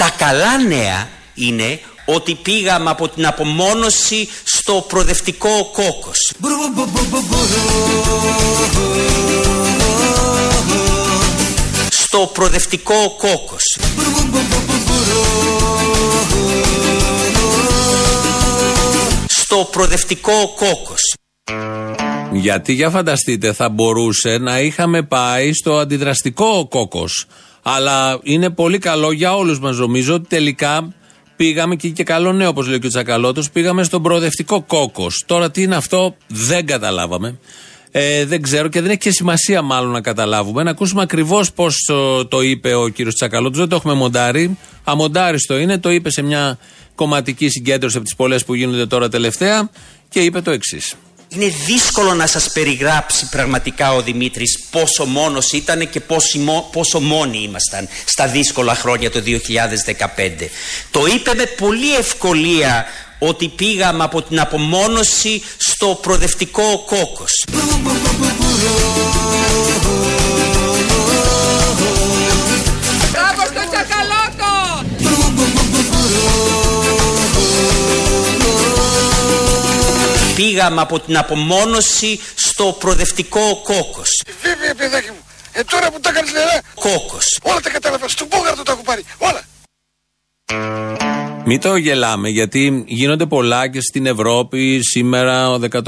Τα καλά νέα είναι ότι πήγαμε από την απομόνωση στο προοδευτικό κόκκος. Στο προοδευτικό κόκκος. Στο προοδευτικό κόκκος. Γιατί για φανταστείτε θα μπορούσε να είχαμε πάει στο αντιδραστικό κόκκος. Αλλά είναι πολύ καλό για όλους μας νομίζω ότι τελικά πήγαμε και, και καλό νέο όπως λέει και ο Τσακαλώτος πήγαμε στον προοδευτικό κόκκος. Τώρα τι είναι αυτό δεν καταλάβαμε. Ε, δεν ξέρω και δεν έχει και σημασία μάλλον να καταλάβουμε. Να ακούσουμε ακριβώς πώς το, το, είπε ο κύριος Τσακαλώτος. Δεν το έχουμε μοντάρει. Αμοντάριστο είναι. Το είπε σε μια κομματική συγκέντρωση από τις πολλές που γίνονται τώρα τελευταία και είπε το εξής. Είναι δύσκολο να σας περιγράψει πραγματικά ο Δημήτρης πόσο μόνος ήταν και πόσο, πόσο μόνοι ήμασταν στα δύσκολα χρόνια το 2015. Το είπε με πολύ ευκολία ότι πήγαμε από την απομόνωση στο προοδευτικό κόκκος. Πήγαμε από την απομόνωση στο προοδευτικό κόκκος. Βέβαια παιδάκι μου. Ε τώρα που τα κάνεις νερά. Κόκκος. Όλα τα κατάλαβα. Στον Μπόγαρτο τα έχω πάρει. Όλα. Μην το γελάμε, γιατί γίνονται πολλά και στην Ευρώπη σήμερα, ο 10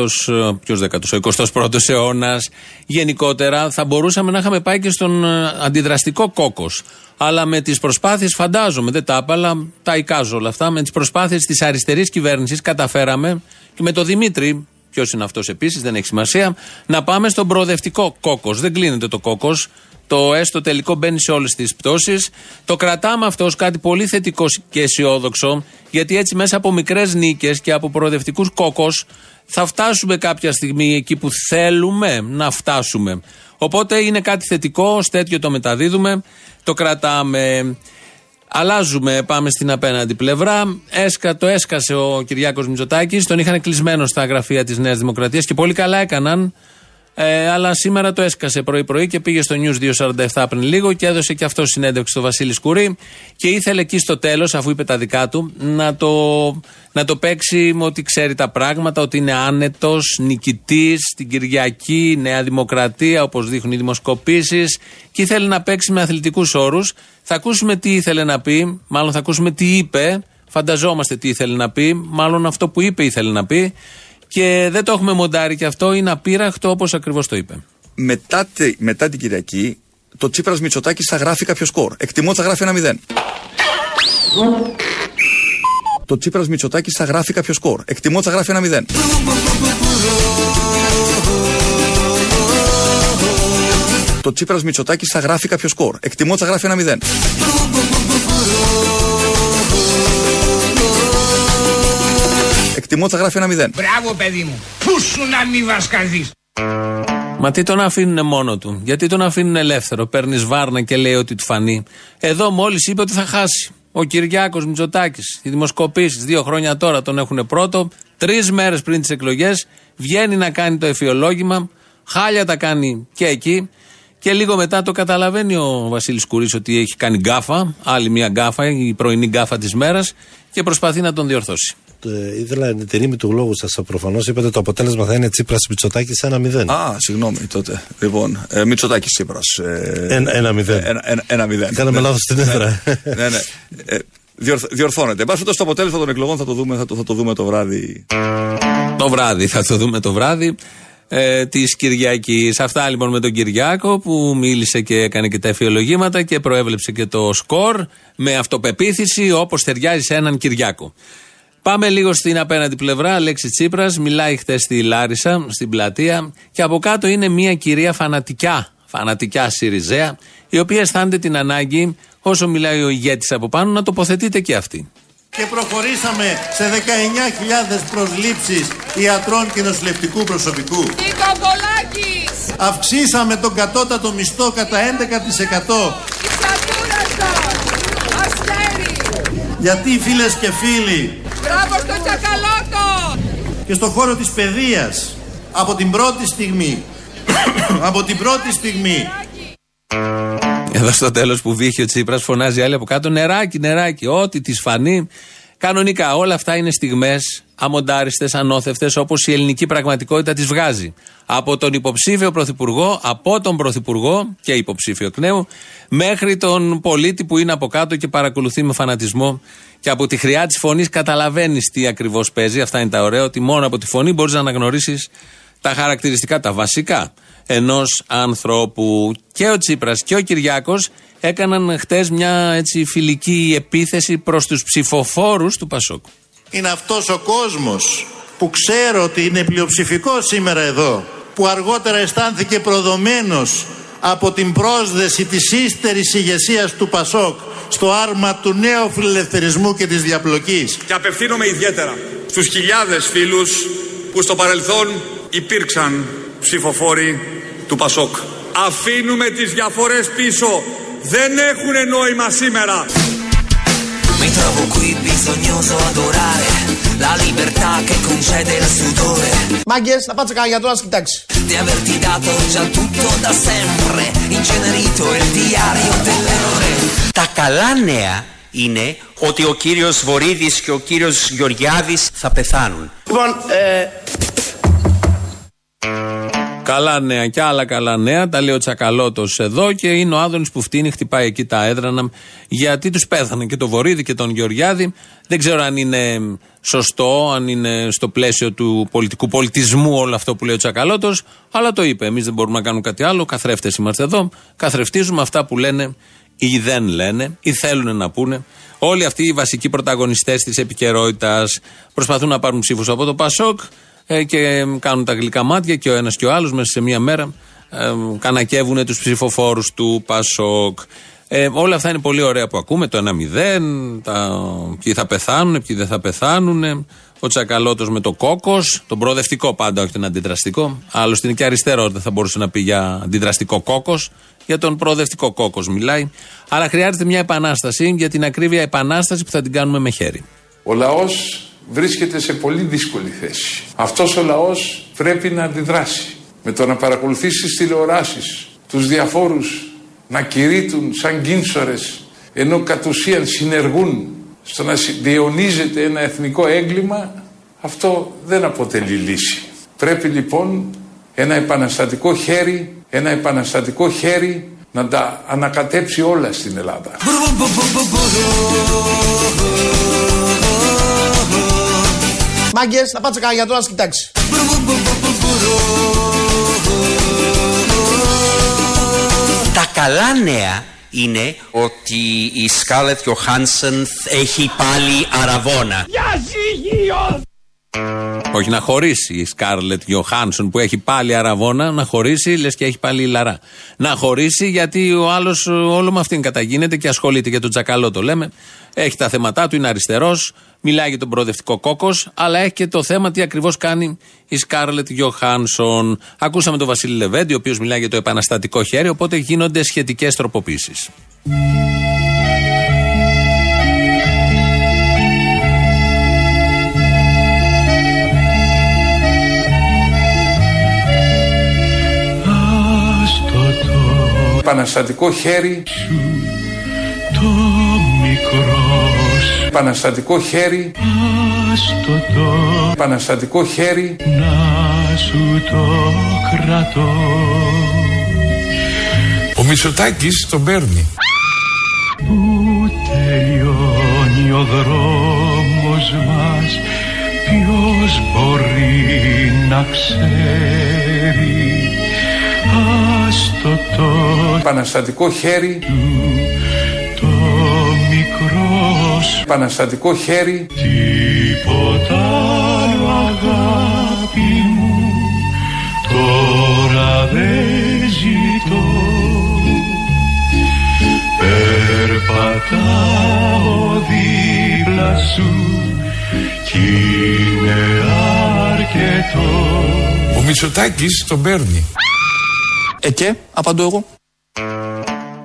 ποιος 10 ο 21ο αιώνας. Γενικότερα, θα μπορούσαμε να είχαμε πάει και στον ε, αντιδραστικό κόκο. Αλλά με τις προσπάθειες, φαντάζομαι, δεν τα είπα, αλλά τα εικάζω όλα αυτά, με τις προσπάθειες της αριστερής κυβέρνησης καταφέραμε και με τον Δημήτρη, ποιος είναι αυτός επίσης, δεν έχει σημασία, να πάμε στον προοδευτικό κόκος. Δεν κλείνεται το κόκος. Το έστω τελικό μπαίνει σε όλες τις πτώσεις. Το κρατάμε αυτό ως κάτι πολύ θετικό και αισιόδοξο, γιατί έτσι μέσα από μικρές νίκες και από προοδευτικούς κόκος θα φτάσουμε κάποια στιγμή εκεί που θέλουμε να φτάσουμε. Οπότε είναι κάτι θετικό, ως τέτοιο το μεταδίδουμε, το κρατάμε. Αλλάζουμε, πάμε στην απέναντι πλευρά. Έσκα, το έσκασε ο Κυριάκος Μητσοτάκης, τον είχαν κλεισμένο στα γραφεία της Νέας Δημοκρατίας και πολύ καλά έκαναν. Ε, αλλά σήμερα το έσκασε πρωί-πρωί και πήγε στο News 247 πριν λίγο και έδωσε και αυτό συνέντευξη στο Βασίλη Σκουρή και ήθελε εκεί στο τέλος, αφού είπε τα δικά του, να το, να το παίξει με ότι ξέρει τα πράγματα, ότι είναι άνετος, νικητής στην Κυριακή, Νέα Δημοκρατία, όπως δείχνουν οι δημοσκοπήσεις. Και ήθελε να παίξει με αθλητικούς όρους. Θα ακούσουμε τι ήθελε να πει, μάλλον θα ακούσουμε τι είπε. Φανταζόμαστε τι ήθελε να πει, μάλλον αυτό που είπε ήθελε να πει. Και δεν το έχουμε μοντάρει και αυτό είναι απείραχτο όπως ακριβώς το είπε. Μετά, μετά την Κυριακή, το Τσίπρας Μητσοτάκης θα γράφει κάποιο σκορ. Εκτιμώ ότι θα γράφει ένα μηδέν. Το Τσίπρας Μητσοτάκης θα γράφει κάποιο σκορ. Εκτιμώ ότι θα γράφει ένα μηδέν. Το Τσίπρας Μητσοτάκης θα γράφει κάποιο σκορ. Εκτιμώ ότι θα γράφει ένα μηδέν. Εκτιμώ ότι θα γράφει ένα μηδέν. Μπράβο παιδί μου. Φτου σου να μην βασκαθείς. Μα τι τον αφήνουν μόνο του, γιατί τον αφήνουν ελεύθερο; Παίρνει σβάρνα και λέει ότι του φανεί. Εδώ μόλις είπε ότι θα χάσει. Ο Κυριάκος Μητσοτάκης, οι δημοσκοπήσεις δύο χρόνια τώρα τον έχουν πρώτο. Τρεις μέρες πριν τις εκλογές βγαίνει να κάνει το ευφυολόγημα. Χάλια τα κάνει και εκεί. Και λίγο μετά το καταλαβαίνει ο Βασίλης Κουρής ότι έχει κάνει γκάφα, άλλη μια γκάφα, η πρωινή γκάφα της μέρας και προσπαθεί να τον διορθώσει. Ε, ήθελα την τιμή του λόγου σας. Προφανώς είπατε το αποτέλεσμα θα είναι Τσίπρας Μητσοτάκης ένα μηδέν. Α, συγγνώμη τότε. Λοιπόν, ε, Μητσοτάκης Τσίπρας. Ε, ένα, ένα μηδέν. Ένα, ένα, ένα μηδέν. Κάναμε ναι. λάθος στην έδρα. ναι, ναι. Ε, διορθ, διορθώνεται. Εν το αποτέλεσμα των εκλογών θα το δούμε, θα το, θα το δούμε το βράδυ. Το βράδυ, θα το δούμε το βράδυ ε, της Κυριακής. Αυτά λοιπόν με τον Κυριάκο που μίλησε και έκανε και τα εφιολογήματα και προέβλεψε και το σκορ με αυτοπεποίθηση όπως ταιριάζει σε έναν Κυριάκο. Πάμε λίγο στην απέναντι πλευρά. Αλέξη Τσίπρας μιλάει χθες στη Λάρισα, στην πλατεία, και από κάτω είναι μια κυρία φανατικιά, φανατικιά Σιριζέα, η οποία αισθάνεται την ανάγκη, όσο μιλάει ο ηγέτης από πάνω, να τοποθετείται και αυτή. Και προχωρήσαμε σε 19.000 προσλήψεις ιατρών και νοσηλευτικού προσωπικού. Αυξήσαμε τον κατώτατο μισθό κατά 11%. Γιατί φίλες και φίλοι Μπράβο στο τσακαλώτο! Και στο χώρο της παιδείας από την πρώτη στιγμή από την πρώτη στιγμή Εδώ στο τέλος που βγήκε ο Τσίπρας, φωνάζει άλλη από κάτω νεράκι, νεράκι. Ό,τι της φανεί. Κανονικά όλα αυτά είναι στιγμές αμοντάριστες, ανώθευτες, όπως η ελληνική πραγματικότητα τις βγάζει. Από τον υποψήφιο πρωθυπουργό, από τον πρωθυπουργό και υποψήφιο εκ νέου, μέχρι τον πολίτη που είναι από κάτω και παρακολουθεί με φανατισμό. Και από τη χρειά της φωνής καταλαβαίνεις τι ακριβώς παίζει. Αυτά είναι τα ωραία, ότι μόνο από τη φωνή μπορείς να αναγνωρίσεις τα χαρακτηριστικά, τα βασικά ενός ανθρώπου. Και ο Τσίπρας και ο Κυριάκος έκαναν χτες μια έτσι φιλική επίθεση προς τους ψηφοφόρους του Πασόκ. Είναι αυτός ο κόσμος που ξέρω ότι είναι πλειοψηφικό σήμερα εδώ, που αργότερα αισθάνθηκε προδομένος από την πρόσδεση της ύστερης ηγεσίας του Πασόκ στο άρμα του νέου φιλελευθερισμού και της διαπλοκής. Και απευθύνομαι ιδιαίτερα στους χιλιάδες φίλους που στο παρελθόν υπήρξαν ψηφοφόροι του Πασόκ. Αφήνουμε τις διαφορές πίσω. Δεν έχουν νόημα σήμερα. Mi trovo qui bisognoso adorare la libertà che concede il sudore Μάγκες, να πάτσε κανένα γιατρό να σας κοιτάξει. di averti dato già tutto da sempre, incenerito il diario delle ore. Τα καλά νέα είναι ότι ο κύριος Βορύδης και ο κύριος Γεωργιάδης θα πεθάνουν. Λοιπόν, ε, Καλά νέα και άλλα καλά νέα. Τα λέει ο Τσακαλώτος εδώ και είναι ο Άδωνης που φτύνει, χτυπάει εκεί τα έδρανα. Γιατί τους πέθανε και τον Βορύδη και τον Γεωργιάδη. Δεν ξέρω αν είναι σωστό, αν είναι στο πλαίσιο του πολιτικού πολιτισμού όλο αυτό που λέει ο Τσακαλώτος. Αλλά το είπε. Εμείς δεν μπορούμε να κάνουμε κάτι άλλο. Καθρέφτες είμαστε εδώ. Καθρεφτίζουμε αυτά που λένε ή δεν λένε ή θέλουν να πούνε. Όλοι αυτοί οι βασικοί πρωταγωνιστές της επικαιρότητας προσπαθούν να πάρουν ψήφους από το Πασόκ ε, και κάνουν τα γλυκά μάτια και ο ένας και ο άλλος μέσα σε μία μέρα ε, κανακεύουν τους ψηφοφόρους του Πασόκ. Ε, όλα αυτά είναι πολύ ωραία που ακούμε. Το 1-0, τα, ποιοι θα πεθάνουν, ποιοι δεν θα πεθάνουν. Ο Τσακαλώτος με το κόκος, τον προοδευτικό πάντα, όχι τον αντιδραστικό. Άλλωστε είναι και αριστερό, δεν θα μπορούσε να πει για αντιδραστικό κόκος. Για τον προοδευτικό κόκος μιλάει. Αλλά χρειάζεται μια επανάσταση, για την ακρίβεια επανάσταση που θα την κάνουμε με χέρι. Ο λαός βρίσκεται σε πολύ δύσκολη θέση. Αυτός ο λαός πρέπει να αντιδράσει με το να παρακολουθήσει τις τηλεοράσεις, τους διαφόρους να κηρύττουν σαν κίνσορες ενώ κατ' ουσίαν συνεργούν στο να συ- διαιωνίζεται ένα εθνικό έγκλημα αυτό δεν αποτελεί λύση. Πρέπει λοιπόν ένα επαναστατικό χέρι, ένα επαναστατικό χέρι να τα ανακατέψει όλα στην Ελλάδα. Μάγκες, να πάτσε κανένα γιατρό να σας κοιτάξεις. Τα καλά νέα είναι ότι η Σκάλετ Γιοχάνσεν έχει πάλι αραβόνα. Όχι να χωρίσει η Σκάρλετ Γιοχάνσον που έχει πάλι αραβόνα, να χωρίσει λες και έχει πάλι λαρά. Να χωρίσει γιατί ο άλλος όλο με αυτήν καταγίνεται και ασχολείται για τον Τζακαλό το λέμε. Έχει τα θέματα του, είναι αριστερός, μιλάει για τον προοδευτικό κόκο, αλλά έχει και το θέμα τι ακριβώς κάνει η Σκάρλετ Γιοχάνσον. Ακούσαμε τον Βασίλη Λεβέντη, ο οποίος μιλάει για το επαναστατικό χέρι, οπότε γίνονται σχετικές τροποποίησεις. Επαναστατικό χέρι. Επαναστατικό χέρι. Επαναστατικό χέρι. Ο Μητσοτάκης τον παίρνει. τελειώνει ο δρόμος μας Ποιος μπορεί να ξέρει; Άστο το Επαναστατικό χέρι. Το μικρό σου Επαναστατικό χέρι. Τίποτα άλλο αγάπη μου Τώρα δεν ζητώ Περπατάω δίπλα σου Κι είναι αρκετό Ο Μητσοτάκης τον παίρνει. Ε και, απαντώ εγώ.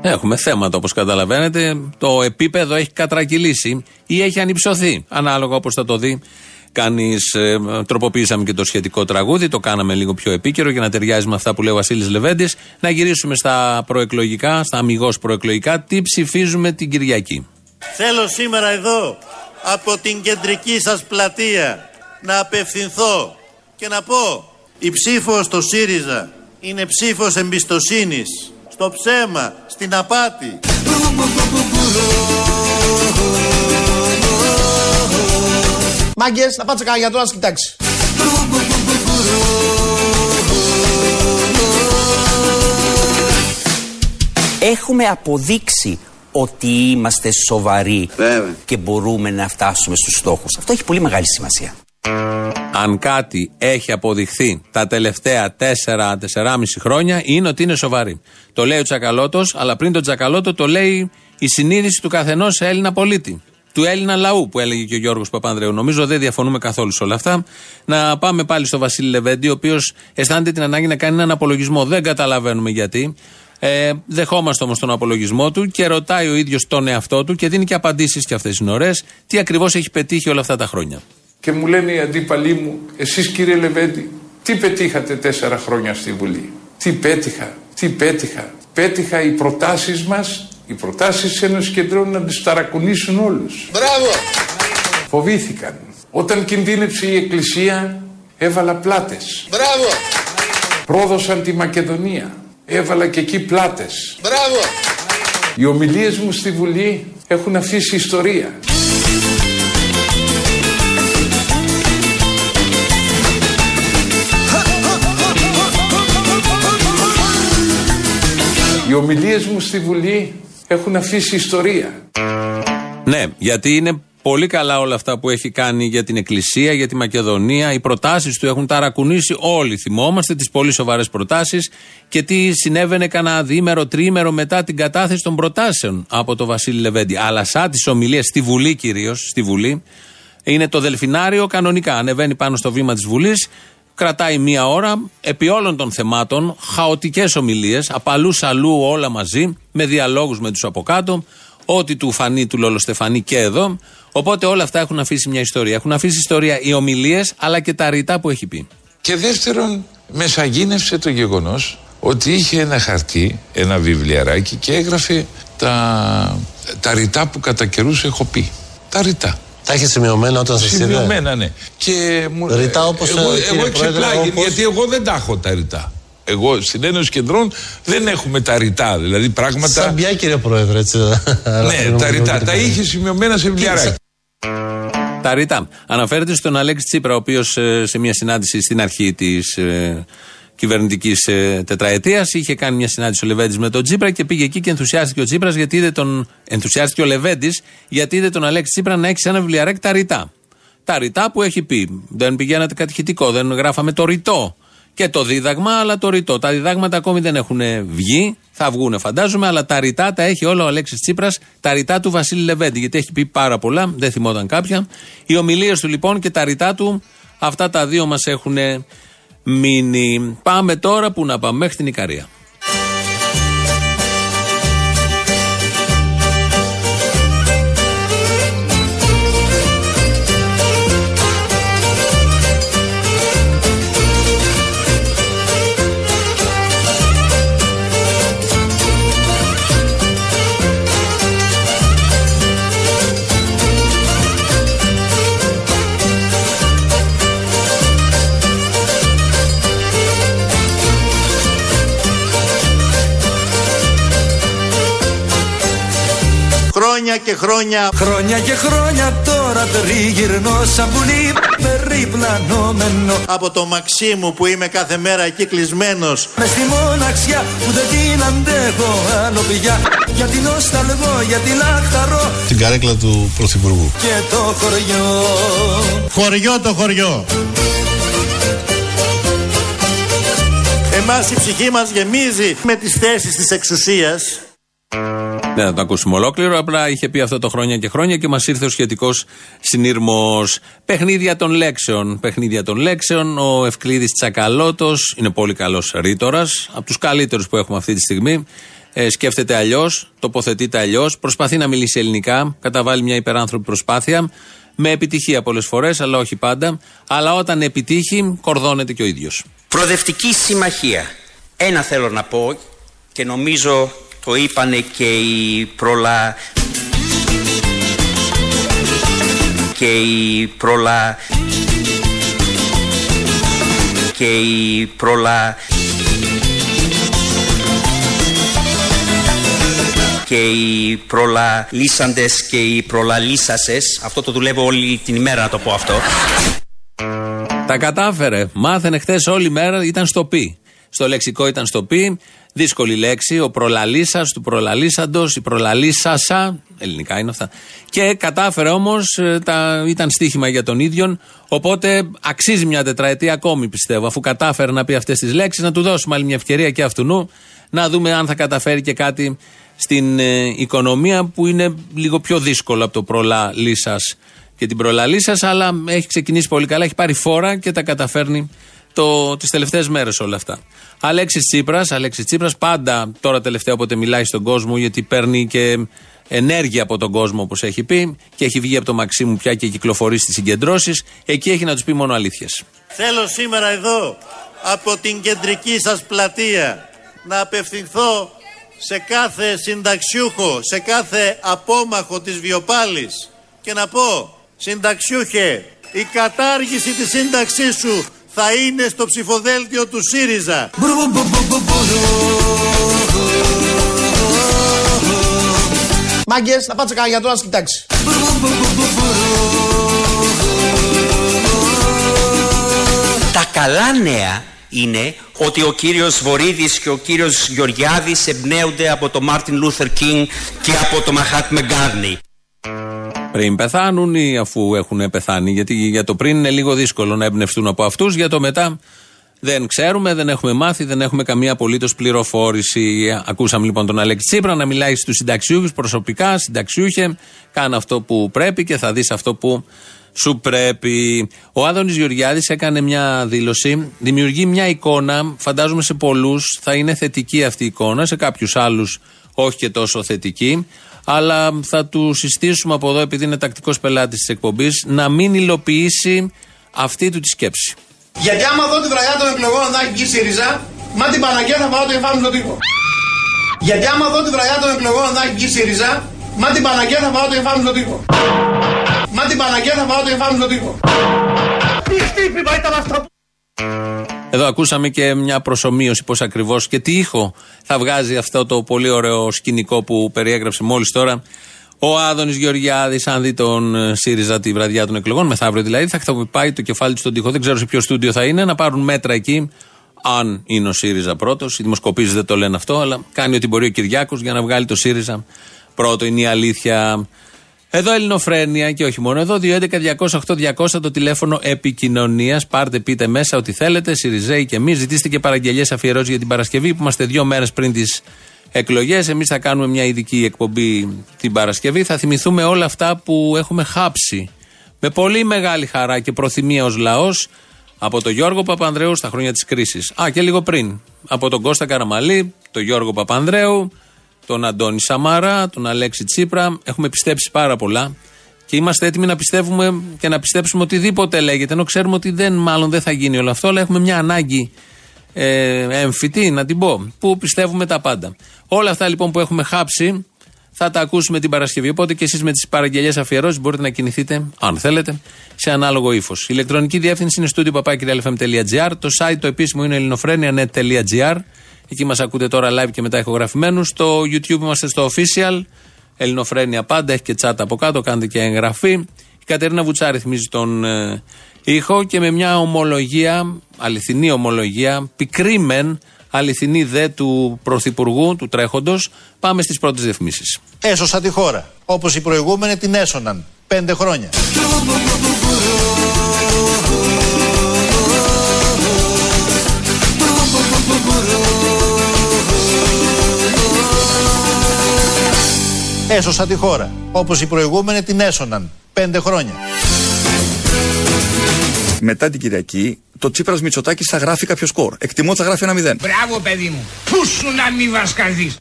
Έχουμε θέματα όπως καταλαβαίνετε. Το επίπεδο έχει κατρακυλήσει ή έχει ανυψωθεί, ανάλογα όπως θα το δει Κάνει, ε, τροποποίησαμε και το σχετικό τραγούδι, το κάναμε λίγο πιο επίκαιρο για να ταιριάζει με αυτά που λέει ο Βασίλης Λεβέντης. Να γυρίσουμε στα προεκλογικά, στα αμυγός προεκλογικά. Τι ψηφίζουμε την Κυριακή; Θέλω σήμερα εδώ από την κεντρική σας πλατεία να απευθυνθώ και να πω η ψήφος στο ΣΥΡΙΖΑ είναι ψήφος εμπιστοσύνης στο ψέμα, στην απάτη. Μάγκες, να πάτε κανένα γιατρό να σας κοιτάξεις. Έχουμε αποδείξει ότι είμαστε σοβαροί και μπορούμε να φτάσουμε στους στόχους. Αυτό έχει πολύ μεγάλη σημασία. Αν κάτι έχει αποδειχθεί τα τελευταία 4-4,5 χρόνια είναι ότι είναι σοβαρή. Το λέει ο Τσακαλώτος, αλλά πριν τον Τσακαλώτο το λέει η συνείδηση του καθενός Έλληνα πολίτη. Του Έλληνα λαού που έλεγε και ο Γιώργος Παπανδρέου. Νομίζω δεν διαφωνούμε καθόλου σε όλα αυτά. Να πάμε πάλι στο Βασίλη Λεβέντη, ο οποίος αισθάνεται την ανάγκη να κάνει έναν απολογισμό. Δεν καταλαβαίνουμε γιατί. Ε, δεχόμαστε όμως τον απολογισμό του και ρωτάει ο ίδιος τον εαυτό του και δίνει και απαντήσεις και αυτές είναι ωραίες. Τι ακριβώς έχει πετύχει όλα αυτά τα χρόνια. Και μου λένε οι αντίπαλοι μου, εσείς κύριε Λεβέντη, τι πετύχατε τέσσερα χρόνια στη Βουλή; Τι πέτυχα, τι πέτυχα; Πέτυχα οι προτάσεις μας, οι προτάσεις της Ένωσης Κεντρών να τις ταρακουνήσουν όλους. Μπράβο! Φοβήθηκαν. Όταν κινδύνεψε η Εκκλησία, έβαλα πλάτες. Μπράβο! Πρόδωσαν τη Μακεδονία. Έβαλα και εκεί πλάτες. Μπράβο! Οι ομιλίες μου στη Βουλή έχουν αφήσει ιστορία. Οι ομιλίες μου στη Βουλή έχουν αφήσει ιστορία. Ναι, γιατί είναι πολύ καλά όλα αυτά που έχει κάνει για την Εκκλησία, για τη Μακεδονία. Οι προτάσεις του έχουν ταρακουνήσει. Όλοι θυμόμαστε τις πολύ σοβαρές προτάσεις και τι συνέβαινε κανένα διήμερο, τρίμερο μετά την κατάθεση των προτάσεων από τον Βασίλη Λεβέντη. Αλλά σαν τις ομιλίες στη Βουλή κυρίως, στη Βουλή, είναι το Δελφινάριο κανονικά. Ανεβαίνει πάνω στο βήμα της Βουλής, κρατάει μία ώρα επί όλων των θεμάτων, χαοτικές ομιλίες, απαλούς αλλού όλα μαζί, με διαλόγους με τους από κάτω, ό,τι του φανεί του Λολοστεφανή και εδώ. Οπότε όλα αυτά έχουν αφήσει μια ιστορία. Έχουν αφήσει ιστορία οι ομιλίες, αλλά και τα ρητά που έχει πει. Και δεύτερον, μεσαγίνευσε το γεγονός ότι είχε ένα χαρτί, ένα βιβλιαράκι και έγραφε τα, τα ρητά που κατά καιρούς έχω πει. Τα ρητά. Τα έχεις σημειωμένα όταν σας είδε; Σημειωμένα, ναι. Και μου, Ρητά όπως, εγώ, ε, κύριε εγώ Πρόεδρε, εξεπλάγει, όπως- γιατί εγώ δεν τα έχω τα ρητά. Εγώ στην Ένωση Κεντρών δεν έχουμε τα ρητά. Δηλαδή πράγματα. Σαν πια κύριε Πρόεδρε, έτσι. ναι, τα ρητά. Τα είχε σημειωμένα σε βιβλιαράκι. Τα ρητά. Αναφέρεται στον Αλέξη Τσίπρα, ο οποίος σε μια συνάντηση στην αρχή της ε, κυβερνητικής ε, τετραετίας είχε κάνει μια συνάντηση ο Λεβέντης με τον Τσίπρα και πήγε εκεί και ενθουσιάστηκε ο Τσίπρας γιατί είδε τον. Ενθουσιάστηκε ο Λεβέντης γιατί είδε τον Αλέξη Τσίπρα να έχει σε ένα βιβλιαράκι τα ρητά. Τα ρητά που έχει πει. Δεν πηγαίνατε κατηχητικό, δεν γράφαμε το ρητό. Και το δίδαγμα, αλλά το ρητό. Τα διδάγματα ακόμη δεν έχουν βγει. Θα βγουν, φαντάζομαι, αλλά τα ρητά τα έχει όλα ο Αλέξης Τσίπρας. Τα ρητά του Βασίλη Λεβέντη. Γιατί έχει πει πάρα πολλά, δεν θυμόταν κάποια. Οι ομιλίες του λοιπόν και τα ρητά του, αυτά τα δύο μας έχουν μείνει. Πάμε τώρα που να πάμε μέχρι την Ικαρία. Χρόνια και χρόνια. Χρόνια και χρόνια τώρα τριγυρνώ σαν πουλί περιπλανόμενο. Από το Μαξίμου που είμαι κάθε μέρα εκεί κλεισμένος. Με στη μοναξιά που δεν την αντέχω άλλο πια γιατί νοσταλγώ, γιατί λαχταρώ Την καρέκλα του Πρωθυπουργού. και το χωριό. Χωριό το χωριό. Εμάς η ψυχή μας γεμίζει με τις θέσεις της εξουσίας Δεν θα το ακούσουμε ολόκληρο. Απλά είχε πει αυτό το χρόνια και χρόνια και μας ήρθε ο σχετικός συνήρμο. Παιχνίδια των λέξεων. Παιχνίδια των λέξεων. Ο Ευκλήδης Τσακαλώτος είναι πολύ καλός ρήτορας. Από τους καλύτερους που έχουμε αυτή τη στιγμή. Ε, σκέφτεται αλλιώς, τοποθετείται αλλιώς, προσπαθεί να μιλήσει ελληνικά, καταβάλει μια υπεράνθρωπη προσπάθεια. Με επιτυχία πολλές φορές, αλλά όχι πάντα. Αλλά όταν επιτύχει, κορδώνεται και ο ίδιος. Προοδευτική συμμαχία. Ένα θέλω να πω και νομίζω το είπανε και οι προλα... και οι προλα... και οι προλα... και οι προλαλήσαντες και οι προλαλήσασες αυτό το δουλεύω όλη την ημέρα να το πω αυτό Τα κατάφερε. Μάθαινε χθες όλη μέρα, ήταν στο πι. Στο λεξικό ήταν στο πι. Δύσκολη λέξη. Ο προλαλήσας του προλαλήσαντος, η προλαλήσασα. Ελληνικά είναι αυτά. Και κατάφερε όμως, ήταν στοίχημα για τον ίδιο. Οπότε αξίζει μια τετραετία ακόμη πιστεύω. Αφού κατάφερε να πει αυτές τις λέξεις, να του δώσουμε άλλη μια ευκαιρία και αυτού να δούμε αν θα καταφέρει και κάτι στην ε, οικονομία που είναι λίγο πιο δύσκολο από το προλαλή σα και την προλαλή σα, αλλά έχει ξεκινήσει πολύ καλά, έχει πάρει φόρα και τα καταφέρνει το, τις τελευταίες μέρες όλα αυτά. Αλέξης Τσίπρας, Αλέξης Τσίπρας πάντα τώρα τελευταία όποτε μιλάει στον κόσμο γιατί παίρνει και ενέργεια από τον κόσμο όπως έχει πει και έχει βγει από το Μαξίμου πια και κυκλοφορεί στις συγκεντρώσεις εκεί έχει να τους πει μόνο αλήθειες. Θέλω σήμερα εδώ από την κεντρική σας πλατεία να απευθυνθώ σε κάθε συνταξιούχο, σε κάθε απόμαχο της βιοπάλης και να πω συνταξιούχε η κατάργηση της σύνταξής σου θα είναι στο ψηφοδέλτιο του ΣΥΡΙΖΑ. Μάγκες, να πάτε κανένα γιατρό να κοιτάξει. Τα καλά νέα είναι ότι ο κύριος Βορύδης και ο κύριος Γεωργιάδης εμπνέονται από το Μάρτιν Λούθερ Κίνγκ και από το Μαχάτ Μεγκάρνι. Πριν πεθάνουν ή αφού έχουν πεθάνει, γιατί για το πριν είναι λίγο δύσκολο να εμπνευστούν από αυτούς, για το μετά δεν ξέρουμε, δεν έχουμε μάθει, δεν έχουμε καμία απολύτως πληροφόρηση. Ακούσαμε λοιπόν τον Αλέξη Τσίπρα να μιλάει στους συνταξιούχους προσωπικά, συνταξιούχε, κάνε αυτό που πρέπει και θα δεις αυτό που σου πρέπει. Ο Άδωνης Γεωργιάδης έκανε μια δήλωση, δημιουργεί μια εικόνα, φαντάζομαι σε πολλούς θα είναι θετική αυτή η εικόνα, σε κάποιους άλλους όχι και τόσο θετική. Αλλά θα του συστήσουμε από εδώ, επειδή είναι τακτικός πελάτης της εκπομπής, να μην υλοποιήσει αυτή του τη σκέψη. Γιατί άμα δω τη βραδιά των εκλογών να έχει βγει ΣΥΡΙΖΑ, μα την Παναγία θα πάω το κεφάλι μου στον τοίχο. Γιατί άμα δω τη βραδιά των εκλογών να έχει βγει ΣΥΡΙΖΑ, μα την Παναγία θα πάω το κεφάλι μου στον τοίχο. Μα την Παναγία θα πάω το κεφάλι μου στον τοίχο. Τις χτύπημα ήταν αυτό. Εδώ ακούσαμε και μια προσωμείωση πώς ακριβώς και τι ήχο θα βγάζει αυτό το πολύ ωραίο σκηνικό που περιέγραψε μόλις τώρα ο Άδωνης Γεωργιάδης, αν δει τον ε, ΣΥΡΙΖΑ τη βραδιά των εκλογών, μεθαύριο δηλαδή, θα πάει το κεφάλι του στον τοίχο. Δεν ξέρω σε ποιο στούντιο θα είναι, να πάρουν μέτρα εκεί. Αν είναι ο ΣΥΡΙΖΑ πρώτος, οι δημοσκοπήσεις δεν το λένε αυτό, αλλά κάνει ό,τι μπορεί ο Κυριάκος για να βγάλει το ΣΥΡΙΖΑ πρώτο. Είναι η αλήθεια. Εδώ Ελληνοφρένια και όχι μόνο εδώ, 211-208-200 το τηλέφωνο επικοινωνίας. Πάρτε, πείτε μέσα ό,τι θέλετε. ΣΥΡΙΖΑΙ και εμείς. Ζητήστε και παραγγελίε αφιερώσεις για την Παρασκευή που είμαστε δύο μέρες πριν τις εκλογές. Εμείς θα κάνουμε μια ειδική εκπομπή την Παρασκευή. Θα θυμηθούμε όλα αυτά που έχουμε χάψει. Με πολύ μεγάλη χαρά και προθυμία ως λαός από τον Γιώργο Παπανδρέου στα χρόνια της κρίσης. Α, και λίγο πριν. Από τον Κώστα Καραμαλή, τον Γιώργο Παπανδρέου, τον Αντώνη Σαμάρα, τον Αλέξη Τσίπρα. Έχουμε πιστέψει πάρα πολλά και είμαστε έτοιμοι να πιστεύουμε και να πιστέψουμε οτιδήποτε λέγεται. Ενώ ξέρουμε ότι δεν, μάλλον δεν θα γίνει όλο αυτό, αλλά έχουμε μια ανάγκη ε, έμφυτη, να την πω, που πιστεύουμε τα πάντα. Όλα αυτά λοιπόν που έχουμε χάψει θα τα ακούσουμε την Παρασκευή. Οπότε και εσείς με τις παραγγελίε αφιερώσεις μπορείτε να κινηθείτε, αν θέλετε, σε ανάλογο ύφος. Η ηλεκτρονική διεύθυνση είναι studio papakirialfm.gr. Το site το επίσημο είναι ελληνοφρένια.net.gr. Εκεί μας ακούτε τώρα live και μετά ηχογραφημένους. Στο YouTube είμαστε στο official. Ελληνοφρένια πάντα, έχει και chat από κάτω, κάντε και εγγραφή. Η Κατερίνα Βουτσάρη θυμίζει τον ε, ήχο και με μια ομολογία, αληθινή ομολογία, πικρή μεν, αληθινή δε του Πρωθυπουργού, του τρέχοντος, πάμε στις πρώτες διαφημίσεις. Έσωσα τη χώρα. Όπως οι προηγούμενοι την έσωναν. Πέντε χρόνια. Έσωσα τη χώρα. Όπως οι προηγούμενοι την έσωναν. Πέντε χρόνια. Μετά την Κυριακή, το Τσίπρας Μητσοτάκης θα γράφει κάποιο σκορ. Εκτιμώ ότι θα γράφει ένα μηδέν. Μπράβο παιδί μου. Πού σου να μη βασκαδείς.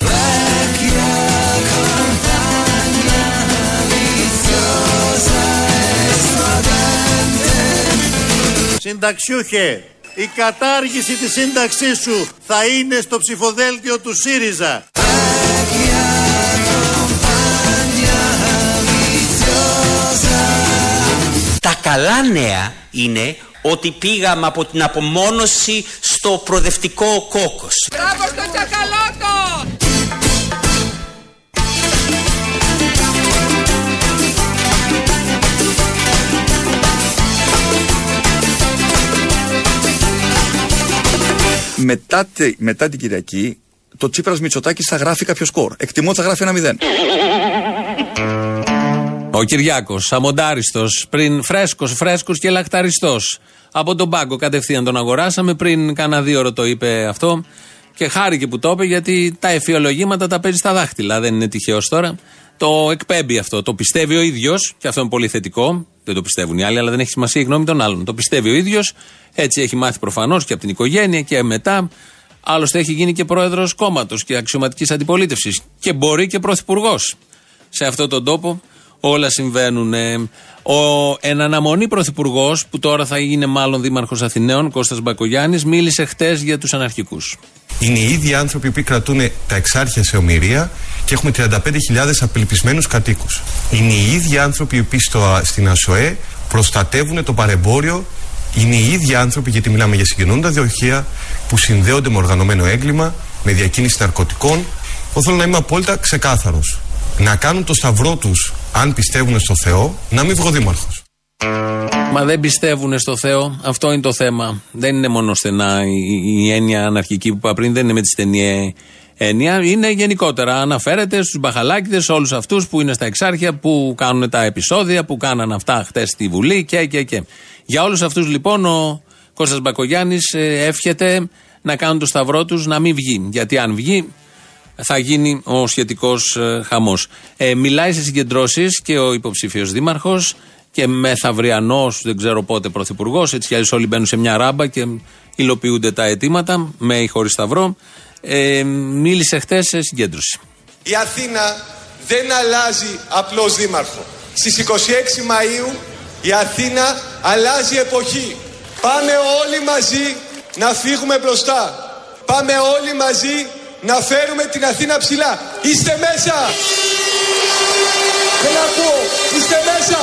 Συνταξιούχε, η κατάργηση της σύνταξής σου θα είναι στο ψηφοδέλτιο του ΣΥΡΙΖΑ. Τα καλά νέα είναι ότι πήγαμε από την απομόνωση στο προοδευτικό κόκκος. Μπράβο στο τσακαλώτο! Μετά, τη- μετά την Κυριακή, το Τσίπρας Μητσοτάκης θα γράφει κάποιο σκορ. Εκτιμώ ότι θα γράφει ένα μηδέν. Ο Κυριάκος, αμοντάριστος, πριν φρέσκος, φρέσκος και λακταριστό. Από τον πάγκο κατευθείαν τον αγοράσαμε. Πριν κάνα δύο ώρα το είπε αυτό. Και χάρηκε που το είπε γιατί τα εφιολογήματα τα παίζει στα δάχτυλα. Δεν είναι τυχαίος τώρα. Το εκπέμπει αυτό. Το πιστεύει ο ίδιος και αυτό είναι πολύ θετικό. Δεν το πιστεύουν οι άλλοι, αλλά δεν έχει σημασία η γνώμη των άλλων. Το πιστεύει ο ίδιος. Έτσι έχει μάθει προφανώς και από την οικογένεια και μετά. Άλλωστε έχει γίνει και πρόεδρος κόμματος και αξιωματικής αντιπολίτευσης. Και μπορεί και πρωθυπουργός. Σε αυτόν τον τόπο όλα συμβαίνουν. Ε, Ο εν αναμονή πρωθυπουργός, που τώρα θα γίνει μάλλον δήμαρχος Αθηναίων, Κώστας Μπακογιάννης, μίλησε χτες για τους αναρχικούς. Είναι οι ίδιοι άνθρωποι που κρατούν τα εξάρχεια σε ομοιρία και έχουμε 35.000 απελπισμένους κατοίκους. Είναι οι ίδιοι άνθρωποι που στο, στην ΑΣΟΕ προστατεύουν το παρεμπόριο. Είναι οι ίδιοι άνθρωποι, γιατί μιλάμε για συγκοινωνούντα διοχεία, που συνδέονται με οργανωμένο έγκλημα, με διακίνηση ναρκωτικών. Εγώ θέλω να είμαι απόλυτα ξεκάθαρος. Να κάνουν το σταυρό τους, αν πιστεύουν στο Θεό, να μην βγω δήμαρχος. Μα δεν πιστεύουν στο Θεό. Αυτό είναι το θέμα. Δεν είναι μόνο στενά η, η έννοια αναρχική που είπα πριν, δεν είναι με τη στενή έννοια. Είναι γενικότερα. Αναφέρεται στους μπαχαλάκιδε, όλους αυτούς που είναι στα εξάρχεια, που κάνουν τα επεισόδια, που κάναν αυτά χτες στη Βουλή και, και, και. Για όλους αυτούς λοιπόν ο Κώστας Μπακογιάννης εύχεται να κάνουν το σταυρό τους να μην βγει. Γιατί αν βγει, θα γίνει ο σχετικός ε, χαμός. Ε, μιλάει σε συγκεντρώσεις και ο υποψήφιος δήμαρχος και μεθαυριανός, δεν ξέρω πότε πρωθυπουργός. Έτσι κι αλλιώς όλοι μπαίνουν σε μια ράμπα και υλοποιούνται τα αιτήματα, με ή χωρίς σταυρό. Ε, μίλησε χτες σε συγκέντρωση. Η Αθήνα δεν αλλάζει απλώς δήμαρχο. Στις 26 Μαΐου η Αθήνα αλλάζει εποχή. Πάμε όλοι μαζί να φύγουμε μπροστά. Πάμε όλοι μαζί να φέρουμε την Αθήνα ψηλά. Είστε μέσα! Δεν ακούω! Είστε μέσα!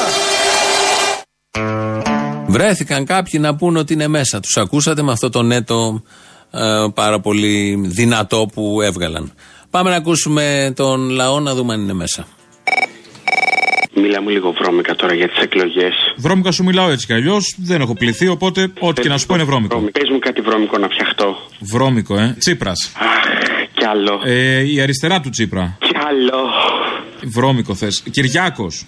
Βρέθηκαν κάποιοι να πούν ότι είναι μέσα. Τους ακούσατε με αυτό το νέτο ε, πάρα πολύ δυνατό που έβγαλαν. Πάμε να ακούσουμε τον λαό να δούμε αν είναι μέσα. Μίλα μου λίγο βρώμικα τώρα για τις εκλογές. Βρώμικα σου μιλάω έτσι κι αλλιώς. Δεν έχω πληθεί, οπότε ό,τι και να σου πω είναι βρώμικο. Πες μου κάτι βρώμικο να φτιαχτώ. Βρώμικο, ε. Τσίπρας. Κι άλλο. Ε, η αριστερά του Τσίπρα. Κι άλλο. Βρώμικο θες. Κυριάκος.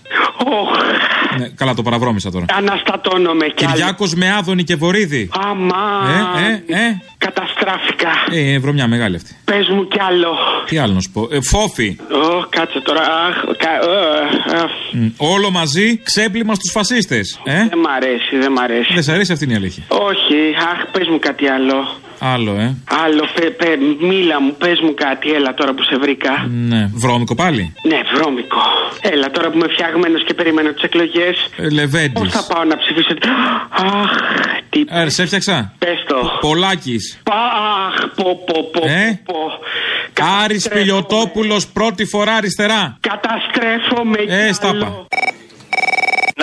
Ναι, καλά, το παραβρώμισα τώρα. Αναστατώνομαι κι άλλο. Κυριάκος με άδωνη και βορύδι. Αμά. Ε, ε, ε. Καταστράφηκα. Ε, ε, βρωμιά μεγάλη αυτή. Πες μου κι άλλο. Τι άλλο να σου πω. Ε, φόφι. Ω, κάτσε τώρα. Αχ, κα, ε, ε, Μ, Όλο μαζί ξέπλυμα στους φασίστες. Ε; Δεν μ' αρέσει, δεν μ' αρέσει. Δεν σ' αρέσει αυτή είναι η αλήθεια. Όχι, αχ, πες μου κάτι άλλο. Άλλο, ε. Άλλο, πε, πε, μίλα μου, πες μου κάτι, έλα τώρα που σε βρήκα. Ναι. Βρώμικο πάλι; Ναι, βρώμικο. Έλα τώρα που είμαι φτιαγμένος και περιμένω τις εκλογές. Ε, Λεβέντης. Πώς θα πάω να ψηφίσω; Αχ, τι. Ε, σε έφτιαξα. Πες το. Πολάκης. Αχ, πω, πω, πω. Ε; πω. Άρης Πιλιοτόπουλος πρώτη φορά αριστερά. Καταστρέφομαι Ε, κι στάπα.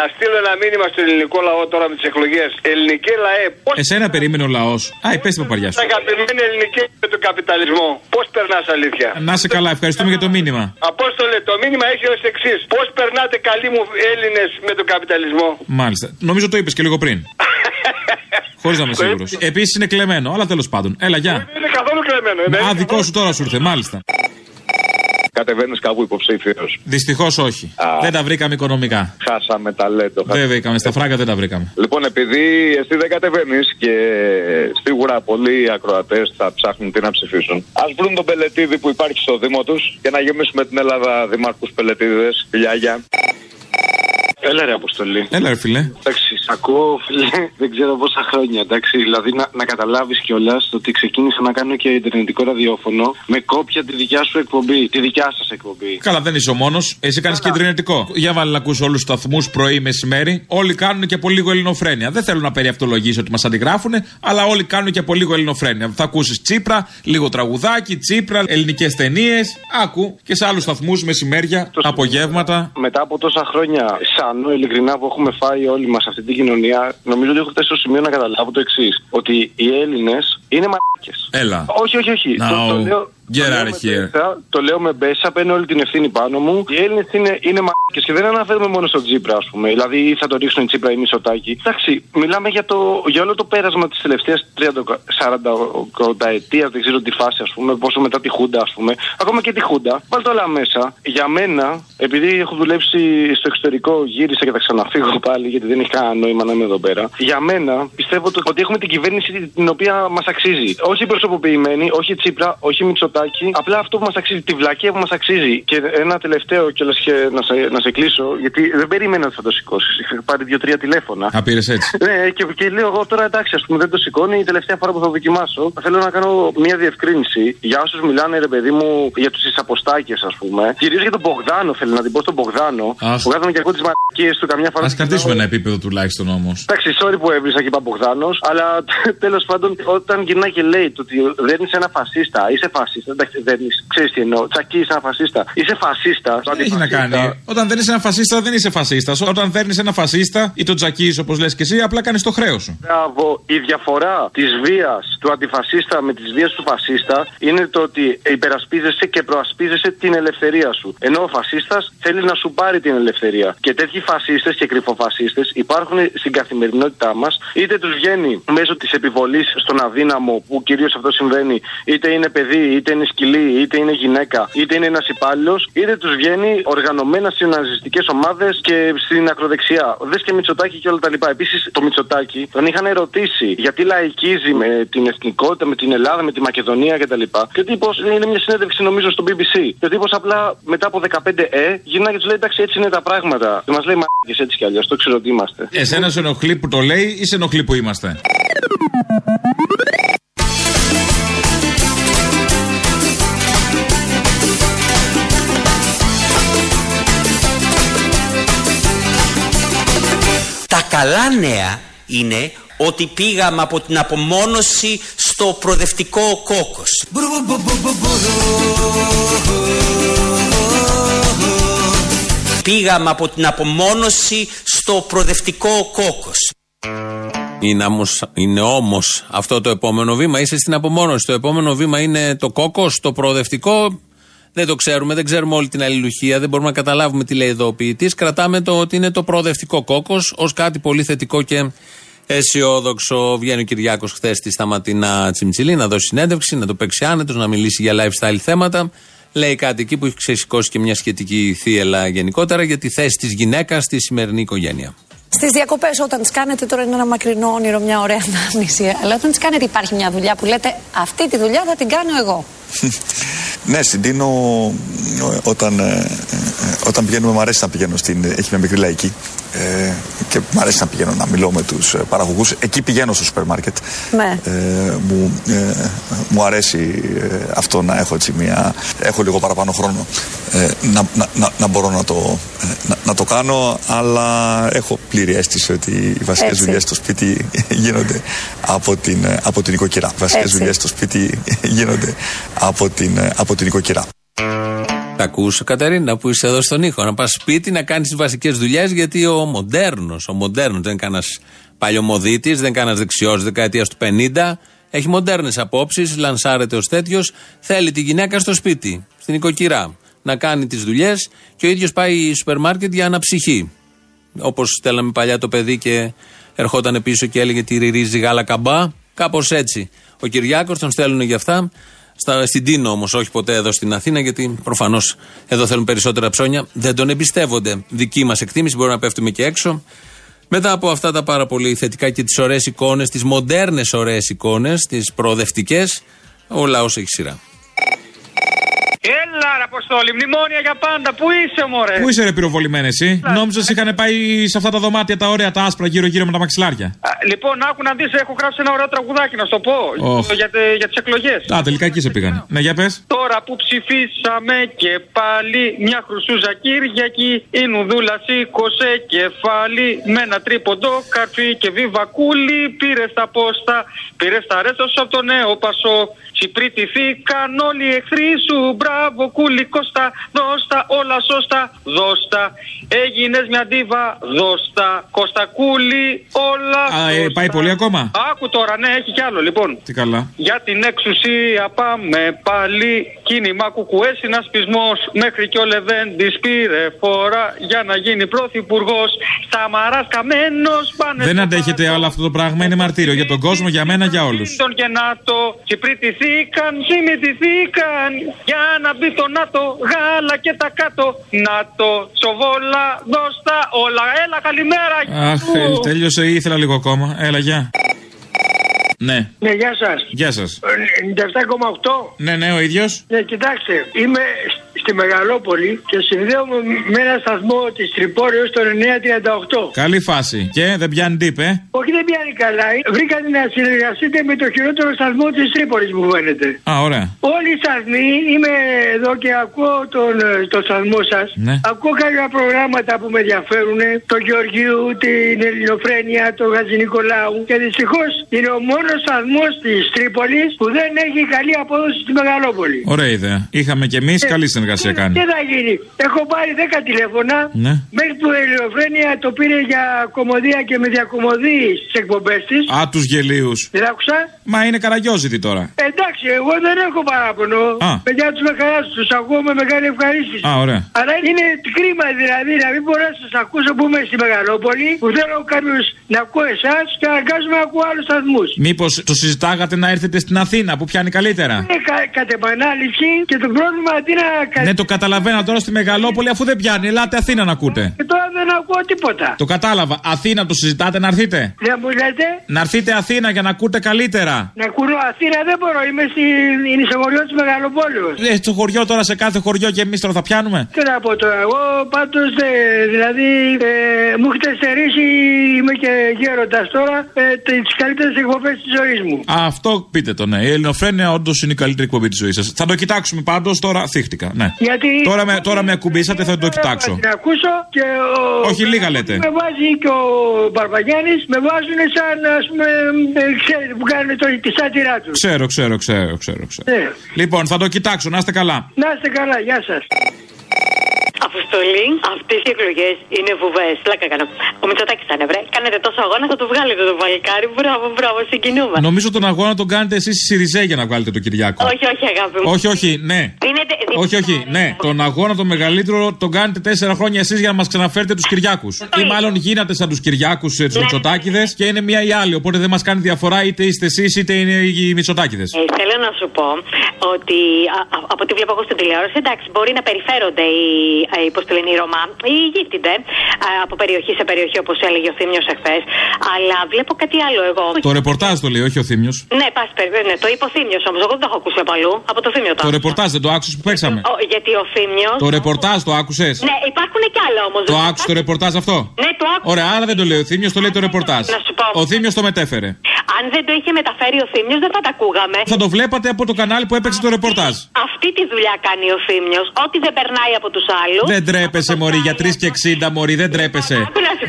Άλλο. Να στείλω ένα μήνυμα στο ελληνικό λαό τώρα με τις εκλογές. Ελληνική λαέ, πώς. Εσένα περίμενε ο λαός. Α, πες την παπαριά σου. Αγαπημένη ελληνική με τον καπιταλισμό. Πώς περνάς αλήθεια; Να σε καλά, ευχαριστούμε για το μήνυμα. Απόστολε, το μήνυμα έχει ως εξής. Πώς περνάτε καλοί μου Έλληνες με τον καπιταλισμό; Μάλιστα. Νομίζω το είπες και λίγο πριν. Χωρίς να είμαι σίγουρος. Επίσης είναι κλεμμένο, αλλά τέλος πάντων. Έλα, γεια. Δεν είναι καθόλου κλεμμένο. ε, δεν Α, είναι δικό σου τώρα σου ήρθε, μάλιστα. Κατεβαίνεις κάπου υποψήφιος. Δυστυχώς όχι. Δεν τα βρήκαμε οικονομικά. Χάσαμε ταλέντο. Δεν βρήκαμε. Στα φράγκα δεν τα βρήκαμε. Λοιπόν, επειδή εσύ δεν κατεβαίνεις και σίγουρα πολλοί ακροατές θα ψάχνουν τι να ψηφίσουν, ας βρουν τον πελετήδη που υπάρχει στο Δήμο τους και να γεμίσουμε την Ελλάδα δημάρχου πελετήδε. Φιλιά, γεια. Έλα ρε Αποστολή. Έλα, ρε φιλέ. Εντάξει, σ' ακούω φίλε, δεν ξέρω πόσα χρόνια. Εντάξει, δηλαδή να, να καταλάβεις κιόλας ότι ξεκίνησα να κάνω και ιντερνετικό ραδιόφωνο με κόπια τη δικιά σου εκπομπή. Τη δικιά σας εκπομπή. Καλά, δεν είσαι ο μόνος. Εσύ κάνεις και ιντερνετικό. Για βάλει να ακούσει όλους τους σταθμούς πρωί, μεσημέρι. Όλοι κάνουν και από λίγο ελληνοφρένεια. Δεν θέλω να περιαυτολογήσω ότι μας αντιγράφουν, αλλά όλοι κάνουν και από λίγο ελληνοφρένεια. Θα ακούσεις Τσίπρα, λίγο τραγουδάκι, Τσίπρα, ελληνικές ταινίες. Άκου και σε άλλους σταθμούς μεσημέρια, απογεύματα. Μετά από τόσα χρόνια, σαν ειλικρινά που έχουμε φάει όλοι μας αυτή την κοινωνία, νομίζω ότι έχω φτάσει στο σημείο να καταλάβω το εξής. Ότι οι Έλληνες είναι μαλάκες. Έλα. Όχι, όχι, όχι. Το, το Now, λέω, get το λέω out με of here. μπέσα, το λέω με μπέσα, παίρνω όλη την ευθύνη πάνω μου. Οι Έλληνες είναι, είναι μαλάκες και δεν αναφέρουμε μόνο στον Τσίπρα, ας πούμε. Δηλαδή, ή θα το ρίξουν η Τσίπρα ή Μισοτάκη. Εντάξει, μιλάμε για, το, για όλο το πέρασμα της τελευταίας 30-40 ετίας, δεν ξέρω τη φάση, ας πούμε, πόσο μετά τη Χούντα, ας πούμε. Ακόμα και τη Χούντα. Βάλτε όλα μέσα. Για μένα, επειδή έχω δουλέψει στο εξωτερικό, γύρισα και θα ξαναφύγω πάλι, γιατί δεν έχει κανένα νόημα να είμαι εδώ πέρα. Για μένα, πιστεύω το- ότι έχουμε την κυβέρνηση την οποία μας αξίζει. Όχι προσωποποιημένη, όχι Τσίπρα, όχι Μητσοτάκη. Απλά αυτό που μας αξίζει, τη βλακία που μας αξίζει. Και ένα τελευταίο κιόλα και να σε, να σε κλείσω, γιατί δεν περίμενα ότι θα το σηκώσεις. Είχα πάρει δύο-τρία τηλέφωνα. Α, πήρες έτσι. Ναι, και, και λέω εγώ τώρα εντάξει, ας πούμε, δεν το σηκώνει. Η τελευταία φορά που θα δοκιμάσω, θέλω να κάνω μια διευκρίνηση για όσους μιλάνε, ρε παιδί μου, για τους εισαποστάκε, ας πούμε. Κυρίω για τον Μπογδάνο, θέλω να την πω στον Μπογδάνο. Αχ. Που κάθομαι και ακούω τι μαρκίε του καμιά φορά. Α κρατήσουμε ένα επίπεδο τουλάχιστον όμως. Εντάξει, sorry που έβρισα και είπα Μπογδάνος, αλλά τέλος πάντων, όταν γυρνάει και λέει το ότι δέρνει ένα φασίστα, είσαι φασίστα. Εντάξει, δέρνει, ξέρεις τι εννοώ. Τσακί, είσαι ένα φασίστα. Είσαι φασίστα. Τι έχει να κάνει; Όταν δεν είσαι ένα φασίστα, δεν είσαι φασίστας. Όταν παίρνει ένα φασίστα ή τον τζακίζει όπως λες και εσύ, απλά κάνεις το χρέος σου. Μπράβο. Η διαφορά της βίας του αντιφασίστα με τη βία του φασίστα είναι το ότι υπερασπίζεσαι και προασπίζεσαι την ελευθερία σου. Ενώ ο φασίστας θέλει να σου πάρει την ελευθερία. Και τέτοιοι φασίστες και κρυφοφασίστες υπάρχουν στην καθημερινότητά μας, είτε τους βγαίνει μέσω της επιβολής στον αδύναμο, που κυρίως αυτό συμβαίνει, είτε είναι παιδί, είτε είναι σκυλή, είτε είναι γυναίκα, είτε είναι ένας υπάλληλος, είτε τους βγαίνει οργανωμένα σε ναζιστικές ομάδες και στην ακροδεξιά. Δες και Μητσοτάκη και όλα τα λοιπά. Επίσης, το Μητσοτάκη τον είχαν ερωτήσει γιατί λαϊκίζει με την εθνικότητα, με την Ελλάδα, με τη Μακεδονία κτλ. Και ο τύπος είναι μια συνέντευξη νομίζω στο BBC. Και ο τύπος απλά μετά από 15 ε γυρνάει και τους λέει εντάξει έτσι είναι τα πράγματα. Και μας λέει μαγικέ έτσι κι αλλιώς, το ξέρω ότι είμαστε. Εσένα σε ενοχλεί που το λέει ή σε ενοχλεί που είμαστε; Καλά νέα είναι ότι πήγαμε από την απομόνωση στο προοδευτικό κόκκος. Πήγαμε από την απομόνωση στο προοδευτικό κόκκος. Είναι, όμως, είναι όμως αυτό το επόμενο βήμα; Είσαι στην απομόνωση. Το επόμενο βήμα είναι το κόκκος, το προοδευτικό; Δεν το ξέρουμε, δεν ξέρουμε όλη την αλληλουχία, δεν μπορούμε να καταλάβουμε τι λέει εδώ ο ποιητής. Κρατάμε το ότι είναι το προοδευτικό κόκκος ως κάτι πολύ θετικό και αισιόδοξο. Βγαίνει ο Κυριάκος χθες στη Σταματινά Τσιμτσιλή να δώσει συνέντευξη, να το παίξει άνετος, να μιλήσει για lifestyle θέματα. Λέει κάτι εκεί που έχει ξεσηκώσει και μια σχετική θύελα γενικότερα για τη θέση της γυναίκας στη σημερινή οικογένεια. Στις διακοπές, όταν τι κάνετε, τώρα είναι ένα μακρινό όνειρο, μια ωραία ανάμνηση. Αλλά όταν τι κάνετε, υπάρχει μια δουλειά που λέτε Αυτή τη δουλειά θα την κάνω εγώ. Ναι, συντείνω ε, όταν, ε, ε, όταν πηγαίνουμε, μου αρέσει να πηγαίνω στην. Έχει μια μικρή λαϊκή. Ε, και μου αρέσει να πηγαίνω να μιλώ με τους παραγωγούς. Εκεί πηγαίνω στο σούπερ μάρκετ. Ναι. Ε, μου, ε, μου αρέσει ε, αυτό να έχω έτσι μια. Έχω λίγο παραπάνω χρόνο ε, να, να, να, να μπορώ να το, ε, να, να το κάνω, αλλά έχω πλήρη αίσθηση ότι οι βασικές Έτσι. δουλειές στο σπίτι γίνονται από την, ε, από την οικοκυρά. Οι βασικές Έτσι. δουλειές στο σπίτι γίνονται από την, ε, από την οικοκυρά. Τα ακούς Κατερίνα που είσαι εδώ στον ήχο. Να πας σπίτι να κάνεις τις βασικές δουλειές γιατί ο μοντέρνος, ο μοντέρνος δεν είναι κανένας παλιωμοδίτης, δεν είναι κανένας δεξιός δεκαετίας του 50. Έχει μοντέρνες απόψεις, λανσάρεται ως τέτοιος. Θέλει τη γυναίκα στο σπίτι, στην οικοκυρά, να κάνει τις δουλειές και ο ίδιος πάει σούπερ μάρκετ για αναψυχή. Όπως στέλναμε παλιά το παιδί και ερχόταν πίσω και έλεγε τη ρυρίζει γάλα καμπά. Κάπως έτσι. Ο Κυριάκος τον στέλνουν για αυτά. Στα, στην Τίνο όμως, όχι ποτέ εδώ στην Αθήνα, γιατί προφανώς εδώ θέλουν περισσότερα ψώνια. Δεν τον εμπιστεύονται. Δική μας εκτίμηση, μπορεί να πέφτουμε και έξω. Μετά από αυτά τα πάρα πολύ θετικά και τις ωραίες εικόνες, τις μοντέρνες ωραίες εικόνες, τις προοδευτικές, ο λαός έχει σειρά. Έλα, ρε Αποστόλη, μνημόνια για πάντα. Πού είσαι, μωρέ; Πού είσαι, ρε πυροβολημένη εσύ; Νόμιζα ότι είχαν πάει σε αυτά τα δωμάτια τα ωραία, τα άσπρα γύρω-γύρω με τα μαξιλάρια; Α, Λοιπόν, άκου να δεις, έχω γράψει ένα ωραίο τραγουδάκι, να σου το πω. Ωχ. Για, τε- για τις εκλογές. Α, τελικά εκεί σε πήγανε. Ναι, για πες. Τώρα που ψηφίσαμε και πάλι μια χρυσούζα Κυριακή η Νουδούλα σήκωσε κεφάλι με ένα τρίποντο καρφί και βιβακούλι πήρε στα πόστα, πήρε στα ρέσος από το νέο πασό Τσιπρίτηθήκαν όλοι οι εχθροί σου Μπράβο κούλι Κώστα Δώστα όλα σώστα Δώστα Έγινες μια ντίβα Δώστα Κώστα κούλι Όλα Α, ε, σώστα. πάει πολύ ακόμα; Άκου τώρα ναι έχει κι άλλο λοιπόν Τι καλά. για την εξουσία πάμε πάλι Κίνημα κουκουές συνασπισμός Μέχρι κι ο Λεβέντη πήρε φορά Για να γίνει πρωθυπουργός Σαμαρά καμένος πάνε Δεν στο αντέχετε άλλο αυτό το πράγμα. Είναι μαρτύριο για τον κόσμο, για μένα, για όλους. Τον και ΝΑΤΟ Τσιπριτηθήκαν, συμμετηθήκαν Για να μπει το ΝΑΤΟ Γάλα και τα κάτω ΝΑΤΟ, Σοβόλα, δώστα όλα Έλα καλημέρα Αχ, ε, τέλειωσε ή ήθελα λίγο ακόμα. Έλα, γεια. Ναι, Ναι, γεια σας. γεια σας. 97,8. Ναι, ναι, ο ίδιος. Ναι, κοιτάξτε, είμαι σ- στη Μεγαλόπολη και συνδέομαι με ένα σταθμό της Τρυπόρεω στο 938. Καλή φάση. Και δεν πιάνει τύπ, ε; Όχι, δεν πιάνει καλά. Βρήκατε να συνεργαστείτε με το χειρότερο σταθμό της Τρίπολη, μου φαίνεται. Α, ωραία. Όλοι οι σταθμοί, είμαι εδώ και ακούω τον, ε, το σταθμό σας. Ναι. Ακούω κάποια προγράμματα που με ενδιαφέρουν. Το Γεωργίου, την Ελληνοφρένεια, το Γαζι Νικολάου. Και δυστυχώς είναι ο μόνος σταθμός της Τρίπολη που δεν έχει καλή απόδοση στη Μεγαλόπολη. Ωραία ιδέα. Είχαμε κι εμείς, καλή συνεργασία κάνει. Τι θα γίνει; Έχω πάρει 10 τηλέφωνα. Ναι. Μέχρι που η Ελληνοφρένεια το πήρε για κομμωδία και με διακομωδεί στις εκπομπές της. Α, τους γελίους. Δεν άκουσα. Μα είναι καραγιόζητη τώρα. Εντάξει, εγώ δεν έχω παράπονο. Α. Παιδιά τους με χαρά τους ακούω με μεγάλη ευχαρίστηση. Α, ωραία. Αλλά είναι κρίμα δηλαδή να μην μπορώ να σας ακούσω που είμαι στη Μεγαλόπολη, που θέλω κάποιο να ακούω εσάς και αναγκάζομαι να ακούω άλλους σταθμούς. Μήπως το συζητάγατε να έρθετε στην Αθήνα που πιάνει καλύτερα; Είναι κα, κατ' επανάληψη και το πρόβλημα αντί να. Κα- Ναι, το καταλαβαίνω τώρα στη Μεγαλόπολη αφού δεν πιάνει. Ελάτε Αθήνα να ακούτε. Και τώρα δεν ακούω τίποτα. Το κατάλαβα. Αθήνα το συζητάτε να έρθετε. Δεν μου λέτε; Να έρθετε Αθήνα για να ακούτε καλύτερα. Να ακούω Αθήνα δεν μπορώ, είμαι στην ισογοριό της Μεγαλοπόλεως. Ε, στο χωριό τώρα σε κάθε χωριό και εμείς τώρα θα πιάνουμε; Τι να πω τώρα, εγώ πάντως δηλαδή ε, μου έχετε στερήσει, είμαι και γέροντας τώρα, ε, τις καλύτερες εκπομπές της ζωής μου. Α, αυτό πείτε το, ναι. Η Ελληνοφρένεια όντως είναι η καλύτερη εκπομπή της ζωής σας. Θα το κοιτάξουμε πάντως τώρα. Θύχτηκα, ναι. Γιατί Τώρα με, τώρα με ακουμπήσατε, θα το κοιτάξω. Να την ακούσω και ο. Όχι, λίγα λέτε. Με βάζει και ο Μπαρμπαγιάννη, με βάζουν σαν ας πούμε, ε, ξέρετε που κάνουν το, τη σάτυρά τους. Ξέρω, ξέρω, ξέρω, ξέρω. ξέρω. Ναι. Λοιπόν, θα το κοιτάξω, να είστε καλά. Να είστε καλά, γεια σας. Αποστολή, αυτές οι εκλογές είναι βουβές. Πλάκα κάνω. Ο Μητσοτάκης ήταν βρε. Κάνετε τόσο αγώνα, θα το βγάλετε το βαλικάρι. Μπράβο, μπράβο, συγκινούμε. Νομίζω τον αγώνα τον κάνετε εσείς στη Σιριζέ για να βγάλετε τον Κυριάκο. Όχι, όχι, αγάπη μου. Όχι, όχι, ναι. Δίνετε, Όχι, όχι, ναι. Τον αγώνα τον μεγαλύτερο τον κάνετε τέσσερα χρόνια εσείς για να μας ξαναφέρετε τους Κυριάκους. Ή μάλλον γίνατε σαν τους Κυριάκους Ναι. τους Μητσοτάκηδες και είναι μία ή άλλη. Οπότε δεν μας κάνει διαφορά είτε είστε εσείς είτε είναι οι Μητσοτάκηδες. Ε, θέλω να σου πω ότι α, α, από ό,τι βλέπω εγώ στην τηλεόραση, εντάξει, μπορεί να περιφέρονται οι, ε, οι, πώς το λένε, οι Ρωμά, οι γύφτινται α, από περιοχή σε περιοχή, όπως έλεγε ο Θήμιος εχθές. Αλλά βλέπω κάτι άλλο εγώ. Το ρεπορτάζ το λέει, όχι ο Θήμιος. Ναι, πα ναι, το είπε ο Θήμιος όμως. Εγώ δεν το έχω ακούσει από αλλού. Από το Θήμιο το. Το άκουσα. ρεπορτάζ δεν το άκουσες που παίξαμε; Ο- γιατί ο Θήμιο. Το ρεπορτάζ το άκουσες; Ναι, υπάρχουν και άλλα όμως. Το άκουσες το ρεπορτάζ αυτό; Ναι, το άκουσα. Ωραία, άρα δεν το λέει ο Θήμιος, το λέει το ρεπορτάζ. Να σου πω. Ο Θήμιος το μετέφερε. Αν δεν το είχε μεταφέρει ο Θήμιος, δεν θα τα ακούγαμε. Θα το βλέπατε από το κανάλι που έπαιξε το ρεπορτάζ. Αυτή τη δουλειά κάνει ο Θήμιος. Ό,τι δεν περνάει από τους άλλους. Δεν τρέπεσαι, Μωρή, για 3 και 60, Μωρή, δεν τρέπεσαι.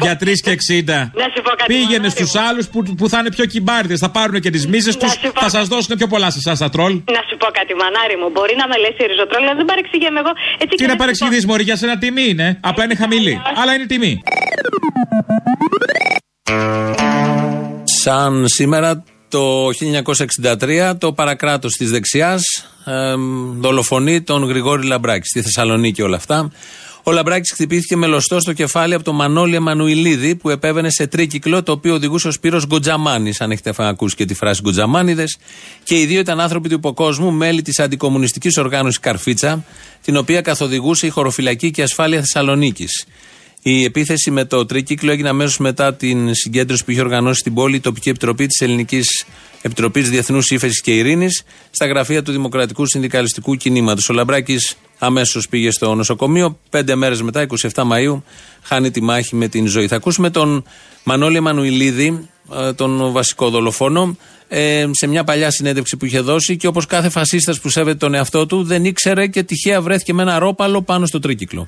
Για 3 και 60. Να σου πω κάτι. Πήγαινε μανάρι στους μου. άλλους που, που θα είναι πιο κυμπάριδες. Θα πάρουν και τις μίζε τους. σου πω- Θα σας δώσουν πιο πολλά σε εσάς τα τρόλ. Να σου πω κάτι, μανάρι μου. Μπορεί να με λες ριζοτρόλ, αλλά δεν παρεξηγέμαι εγώ. Έτσι Τι να παρεξηγηθείς, Μωρή, για σένα τιμή είναι. Απλά είναι χαμηλή. Αλλά είναι τιμή. Σαν σήμερα το 1963 το παρακράτος της δεξιάς εμ, δολοφονεί τον Γρηγόρη Λαμπράκης στη Θεσσαλονίκη όλα αυτά. Ο Λαμπράκης χτυπήθηκε με λωστό στο κεφάλι από τον Μανώλη Εμμανουηλίδη που επέβαινε σε τρίκυκλο το οποίο οδηγούσε ο Σπύρος Γκοτζαμάνης αν έχετε ακούσει και τη φράση Γκοτζαμάνιδες και οι δύο ήταν άνθρωποι του υποκόσμου μέλη της αντικομουνιστικής οργάνωσης Καρφίτσα την οποία καθοδηγούσε η χωροφυλακή και ασφάλεια Θεσσαλονίκης. Η επίθεση με το τρίκυκλο έγινε αμέσως μετά την συγκέντρωση που είχε οργανώσει στην πόλη η τοπική επιτροπή της Ελληνικής Επιτροπής Διεθνούς Ήφεση και Ειρήνης στα γραφεία του Δημοκρατικού Συνδικαλιστικού Κινήματος. Ο Λαμπράκης αμέσως πήγε στο νοσοκομείο. Πέντε μέρες μετά, 27 Μαου, χάνει τη μάχη με την ζωή. Θα ακούσουμε τον Μανώλη Εμμανουηλίδη, ε, τον βασικό δολοφόνο, ε, σε μια παλιά συνέντευξη που είχε δώσει και όπως κάθε φασίστας που σέβεται τον εαυτό του, δεν ήξερε και τυχαία βρέθηκε με ένα ρόπαλο πάνω στο τρίκυκλο.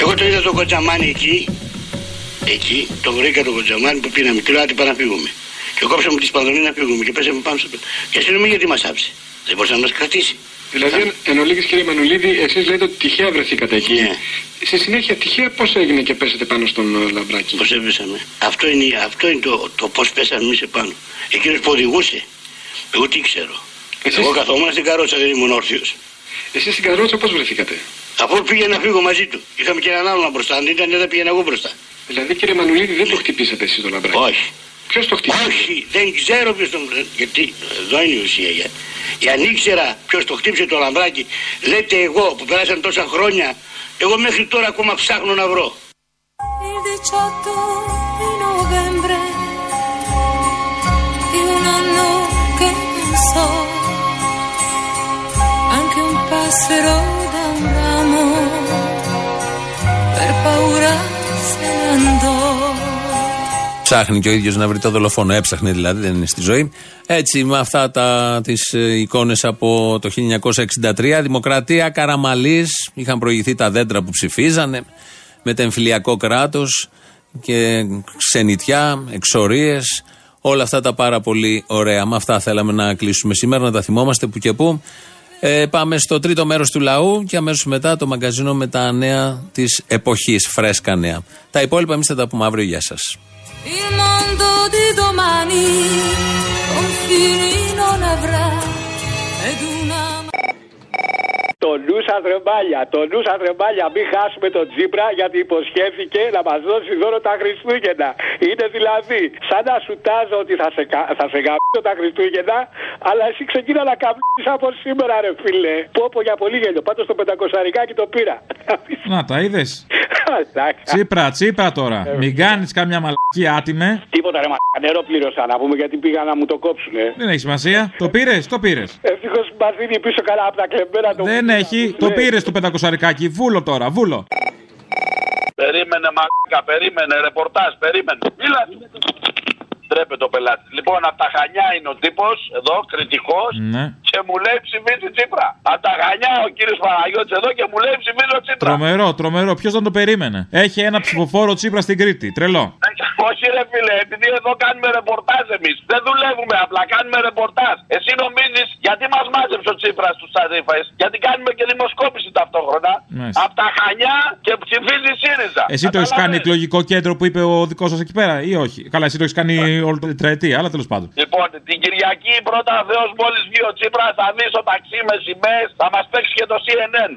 Εγώ το είδα τον Κοτζαμάνι εκεί, εκεί, το βρήκα τον Κοτζαμάνι που πήραμε, του λέω άντε πάμε να φύγουμε. Και κόψαμε τη σπανδονή να φύγουμε και πέσαμε πάνω στο Και η αστυνομία γιατί μας άψε. Δεν μπορούσε να μας κρατήσει. Δηλαδή, εν ολίγης κύριε Μανουλίδη, εσείς λέτε ότι τυχαία βρεθήκατε εκεί. Ναι. Στη συνέχεια, τυχαία πώς έγινε και πέσατε πάνω στον ε, Λαμπράκη. Πώς έπεσαμε; Αυτό είναι, αυτό είναι το, το πώς πέσαμε εμείς επάνω. Εκείνος που οδηγούσε. Εγώ τι ξέρω. Εσείς- Εγώ καθόμουν στην καρότσα, δεν ήμουν όρθιος. Εσείς στην καρότσα πώς βρεθήκατε; Αφού πήγε να φύγω μαζί του. Είχαμε και έναν άλλον μπροστά. Αν ήταν, δεν πήγαινα εγώ μπροστά. Δηλαδή, κύριε Μανουλίδη, δεν το χτυπήσατε εσείς το Λαμπράκη; Όχι. Ποιος το χτύπησε; Όχι, δεν ξέρω ποιος τον... Γιατί εδώ είναι η ουσία. Για... Για αν ήξερα ποιος το χτύπησε το λαμπράκι, λέτε εγώ που περάσαν τόσα χρόνια, εγώ μέχρι τώρα ακόμα ψάχνω να βρω. Il Ψάχνει και ο ίδιος να βρει το δολοφόνο. Έψαχνε δηλαδή, δεν είναι στη ζωή. Έτσι, με αυτά τα τις ε, εικόνες από το 1963, Δημοκρατία, Καραμαλής, είχαν προηγηθεί τα δέντρα που ψηφίζανε, μετεμφυλιακό κράτος και ξενιτιά, εξορίες, όλα αυτά τα πάρα πολύ ωραία. Με αυτά θέλαμε να κλείσουμε σήμερα, να τα θυμόμαστε που και που. Ε, πάμε στο τρίτο μέρος του λαού και αμέσως μετά το μαγκαζίνο με τα νέα της εποχής, φρέσκα νέα. Τα υπόλοιπα εμείς θα τα πούμε αύριο. Γεια σας. Il mondo di domani confini non avrà ed una Το νου σα ρεμπάλια, το νου σα ρεμπάλια. Μην χάσουμε τον Τζίπρα γιατί υποσχέθηκε να μα δώσει δώρο τα Χριστούγεννα. Είναι δηλαδή σαν να σου τάζω ότι θα σε, κα- θα σε γαμίσω τα Χριστούγεννα, αλλά εσύ ξεκίνα να καμπνίσει από σήμερα, ρε φίλε. Πω πω για πολύ γέλιο. Πάντω το πεντακοσαρικάκι το πήρα. Να τα είδες. Μαλάκα. Τσίπρα, τσίπρα τώρα. Μην κάνεις κάμια μαλακή άτιμε. Τίποτα ρε μαλάκα. Νερό πλήρωσα να πούμε γιατί πήγα να μου το κόψουνε. Δεν έχει σημασία. Το πήρες, το πήρες. Ευτυχώς μας δίνει πίσω καλά από τα κλεμμένα το Δεν έχει. Το πήρες το πεντακοσαρικάκι. Βούλο τώρα, βούλο. Περίμενε, μαλάκα, περίμενε, ρεπορτάζ, περίμενε. Μίλα. Τρέπε το πελάτη. Λοιπόν, από τα Χανιά είναι ο τύπος, εδώ, κριτικός, Ναι. και μου λέει ψηφίζει Τσίπρα. Από τα Χανιά ο κύριος Παναγιώτης εδώ και μου λέει ψηφίζω Τσίπρα. Τρομερό, τρομερό. Ποιος δεν το περίμενε; Έχει ένα ψηφοφόρο Τσίπρα στην Κρήτη. Τρελό. Όχι ρε φίλε, επειδή εδώ κάνουμε ρεπορτάζ εμείς. Δεν δουλεύουμε, απλά κάνουμε ρεπορτάζ. Εσύ νομίζεις γιατί μας μάζεψε ο Τσίπρας στου Ταρήφε, γιατί κάνουμε και δημοσκόπηση ταυτόχρονα. Μάλιστα. Από τα Χανιά και ψηφίζει ΣΥΡΙΖΑ. Εσύ το έχεις κάνει εκλογικό κέντρο που είπε ο δικός σας εκεί πέρα, ή όχι; Καλά, εσύ το έχεις κάνει όλη την τετραετία, αλλά τέλος πάντων. Λοιπόν, την Κυριακή πρώτα Θεός μόλις βγει ο Τσίπρας θα δει στο ταξί με σημαίε, θα μας παίξει και το CNN.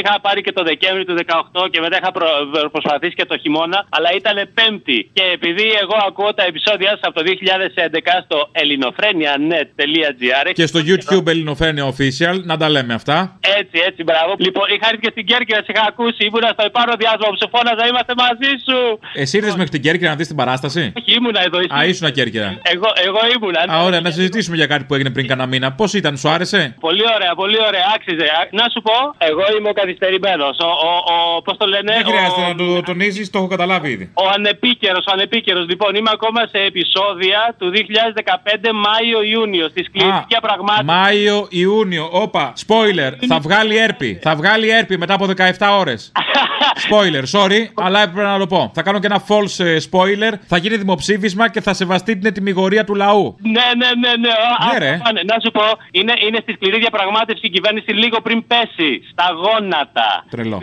Είχα πάρει και το Δεκέμβρη του 18 και μετά είχα προ- προσπαθήσει και το χειμώνα, αλλά ήταν Πέμπτη. Και επειδή εγώ ακούω τα επεισόδια σας από το 2011 στο ελληνοφρένια.net.gr Και στο YouTube Ελληνοφρένια Official, να τα λέμε αυτά. Έτσι, έτσι, μπράβο. Λοιπόν, είχα έρθει και στην Κέρκυρα, σε είχα ακούσει. Ήμουνα στο επάνω διάσημο που σου φώναζα, είμαστε μαζί σου. Εσύ ήρθες μέχρι την Κέρκυρα να δεις την παράσταση; Όχι, ήμουνα εδώ. Α, ήσουν Κέρκυρα. Εγώ, εγώ ήμουνα. ναι. Α, ωραία, να συζητήσουμε για κάτι που έγινε πριν κανένα μήνα. Πώς ήταν, σου άρεσε; Πολύ ωραία, πολύ ωραία, άξιζε. Α, Να σου πω, εγώ είμαι ο καθυστερημένος. Ο, ο, ο, πώς το λένε, Δεν ο, χρειάζεται να το τονίζεις, το έχω καταλάβει ήδη. ο ανεπίκαιρος, ο ανεπίκαιρος. Λοιπόν, είμαι ακόμα σε επεισόδια του 2015 Μάιο-Ιούνιο. Στη σκληρή Α, διαπραγμάτευση. Μάιο, Ιούνιο. Όπα, spoiler. Θα βγάλει έρπη. Θα βγάλει έρπη μετά από 17 ώρες. Spoiler, sorry, αλλά έπρεπε να το πω. Θα κάνω και ένα false ε, spoiler. Θα γίνει δημοψήφισμα και θα σεβαστεί την ετοιμιγορία του λαού. Ναι, ναι, ναι, ναι. Α, Ναι, ρε. α, πάνε. Να σου πω, είναι, είναι στη σκληρή διαπραγμάτευση η κυβέρνηση λίγο πριν πέσει. Στα γόνατα. Τρελό.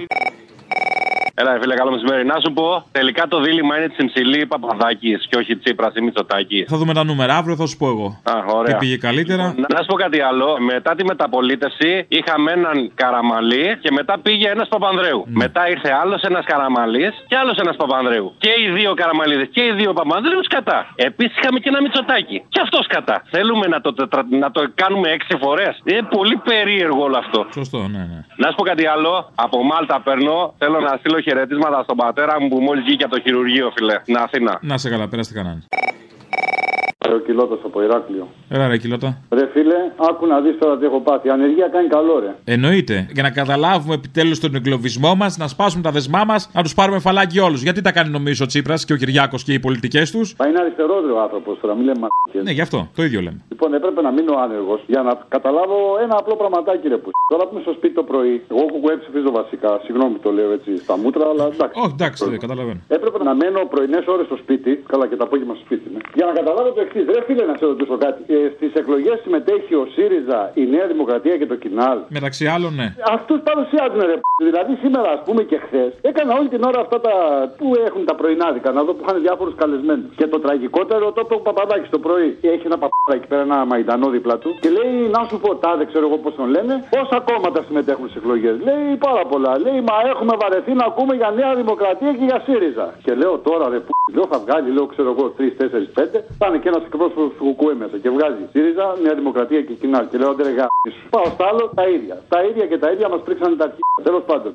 Έλα, φίλε, καλό μεσημέρι. Να σου πω, τελικά το δίλημα είναι Τσιμψιλή ή Παπαδάκης και όχι Τσίπρας ή Μητσοτάκης. Θα δούμε τα νούμερα αύριο, θα σου πω εγώ. Α, ωραία. Τι πήγε καλύτερα. Να, να σου πω κάτι άλλο. Μετά τη μεταπολίτευση είχαμε έναν Καραμαλή και μετά πήγε ένας Παπανδρέου. Μετά ήρθε άλλος ένας Καραμαλής και άλλος ένας Παπανδρέου. Και οι δύο Καραμαλίδες και οι δύο Παπανδρέους κατά. Επίσης είχαμε και ένα Μητσοτάκη. Και αυτός κατά. Θέλουμε να το, τετρα... να το κάνουμε έξι φορές. Είναι πολύ περίεργο όλο αυτό. Σωστό, ναι, ναι. Να σου πω κάτι άλλο. Από Μάλτα παίρνω. Θέλω να στείλω χαιρετίσματα στον πατέρα μου που μόλις βγήκε από το χειρουργείο, φιλέ, στην Αθήνα. Να σε καλά, πέραστε κανένα. Ο κιλότο από Ηράκλειο. Έλα, ρε κιλότα. Ρε φίλε, άκου να δεις τώρα τι έχω πάθει. Η ανεργία κάνει καλό, ρε. Εννοείται. Για να καταλάβουμε επιτέλους τον εγκλωβισμό μας, να σπάσουμε τα δεσμά μας, να τους πάρουμε φαλάκι όλους. Γιατί τα κάνει νομίζω ο Τσίπρας και ο Κυριάκος και οι πολιτικές τους; Μα είναι αριστερό ο άνθρωπος τώρα, μην λέμε μαλακίες. Ναι, γι' αυτό. Το ίδιο λέμε. Λοιπόν, έπρεπε να μείνω άνεργος για να καταλάβω ένα απλό πραγματάκι, ρε που. Τώρα που είμαι στο σπίτι το πρωί, εγώ κουκουέ ψηφίζω βασικά. Συγγνώμη που το λέω έτσι στα μούτρα, αλλά εντάξει. Όχι, εντάξει, δεν καταλαβαίνω. Έπρεπε να μένω πρωινές ώρες στο σπίτι, καλά και το απόγευμα στο σπίτι, ναι, για να καταλάβω το εξής. Ρε φίλε, να σε ρωτήσω κάτι. Ε, Στις εκλογές συμμετέχει ο ΣΥΡΙΖΑ, η Νέα Δημοκρατία και το Κινάλ. Μεταξύ άλλων, ναι. Αυτούς παρουσιάζουν, ρε. π***. Δηλαδή σήμερα, ας πούμε και χθες, έκανα όλη την ώρα αυτά τα που έχουν τα πρωινάδικα, να δω που είχαν διάφορους καλεσμένους. Και το τραγικότερο το είπε ο Παπαδάκης το πρωί. Έχει ένα παπαδάκι εκεί πέρα, ένα μαϊντανό δίπλα του. Και λέει, να σου πω, τάδε ξέρω εγώ πώς τον λένε, πόσα κόμματα συμμετέχουν στις εκλογές. Λέει πάρα πολλά. Λέει, μα έχουμε βαρεθεί να ακούμε για Νέα Δημοκρατία και για ΣΥΡΙΖΑ. Και λέω τώρα, ρε που. Λέω θα βγάλει, λέω ξέρω εγώ 3, 4, 5. Θα είναι και ένας εκπρόσωπο του Κουκουέ μέσα και βγάζει ΣΥΡΙΖΑ, Νέα Δημοκρατία και κοινά. Και λέω άντε ρε γάμι σου. Πάω στα άλλο τα ίδια. Τα ίδια και τα ίδια μας πρίξαν τα αρχεία. Τέλος πάντων.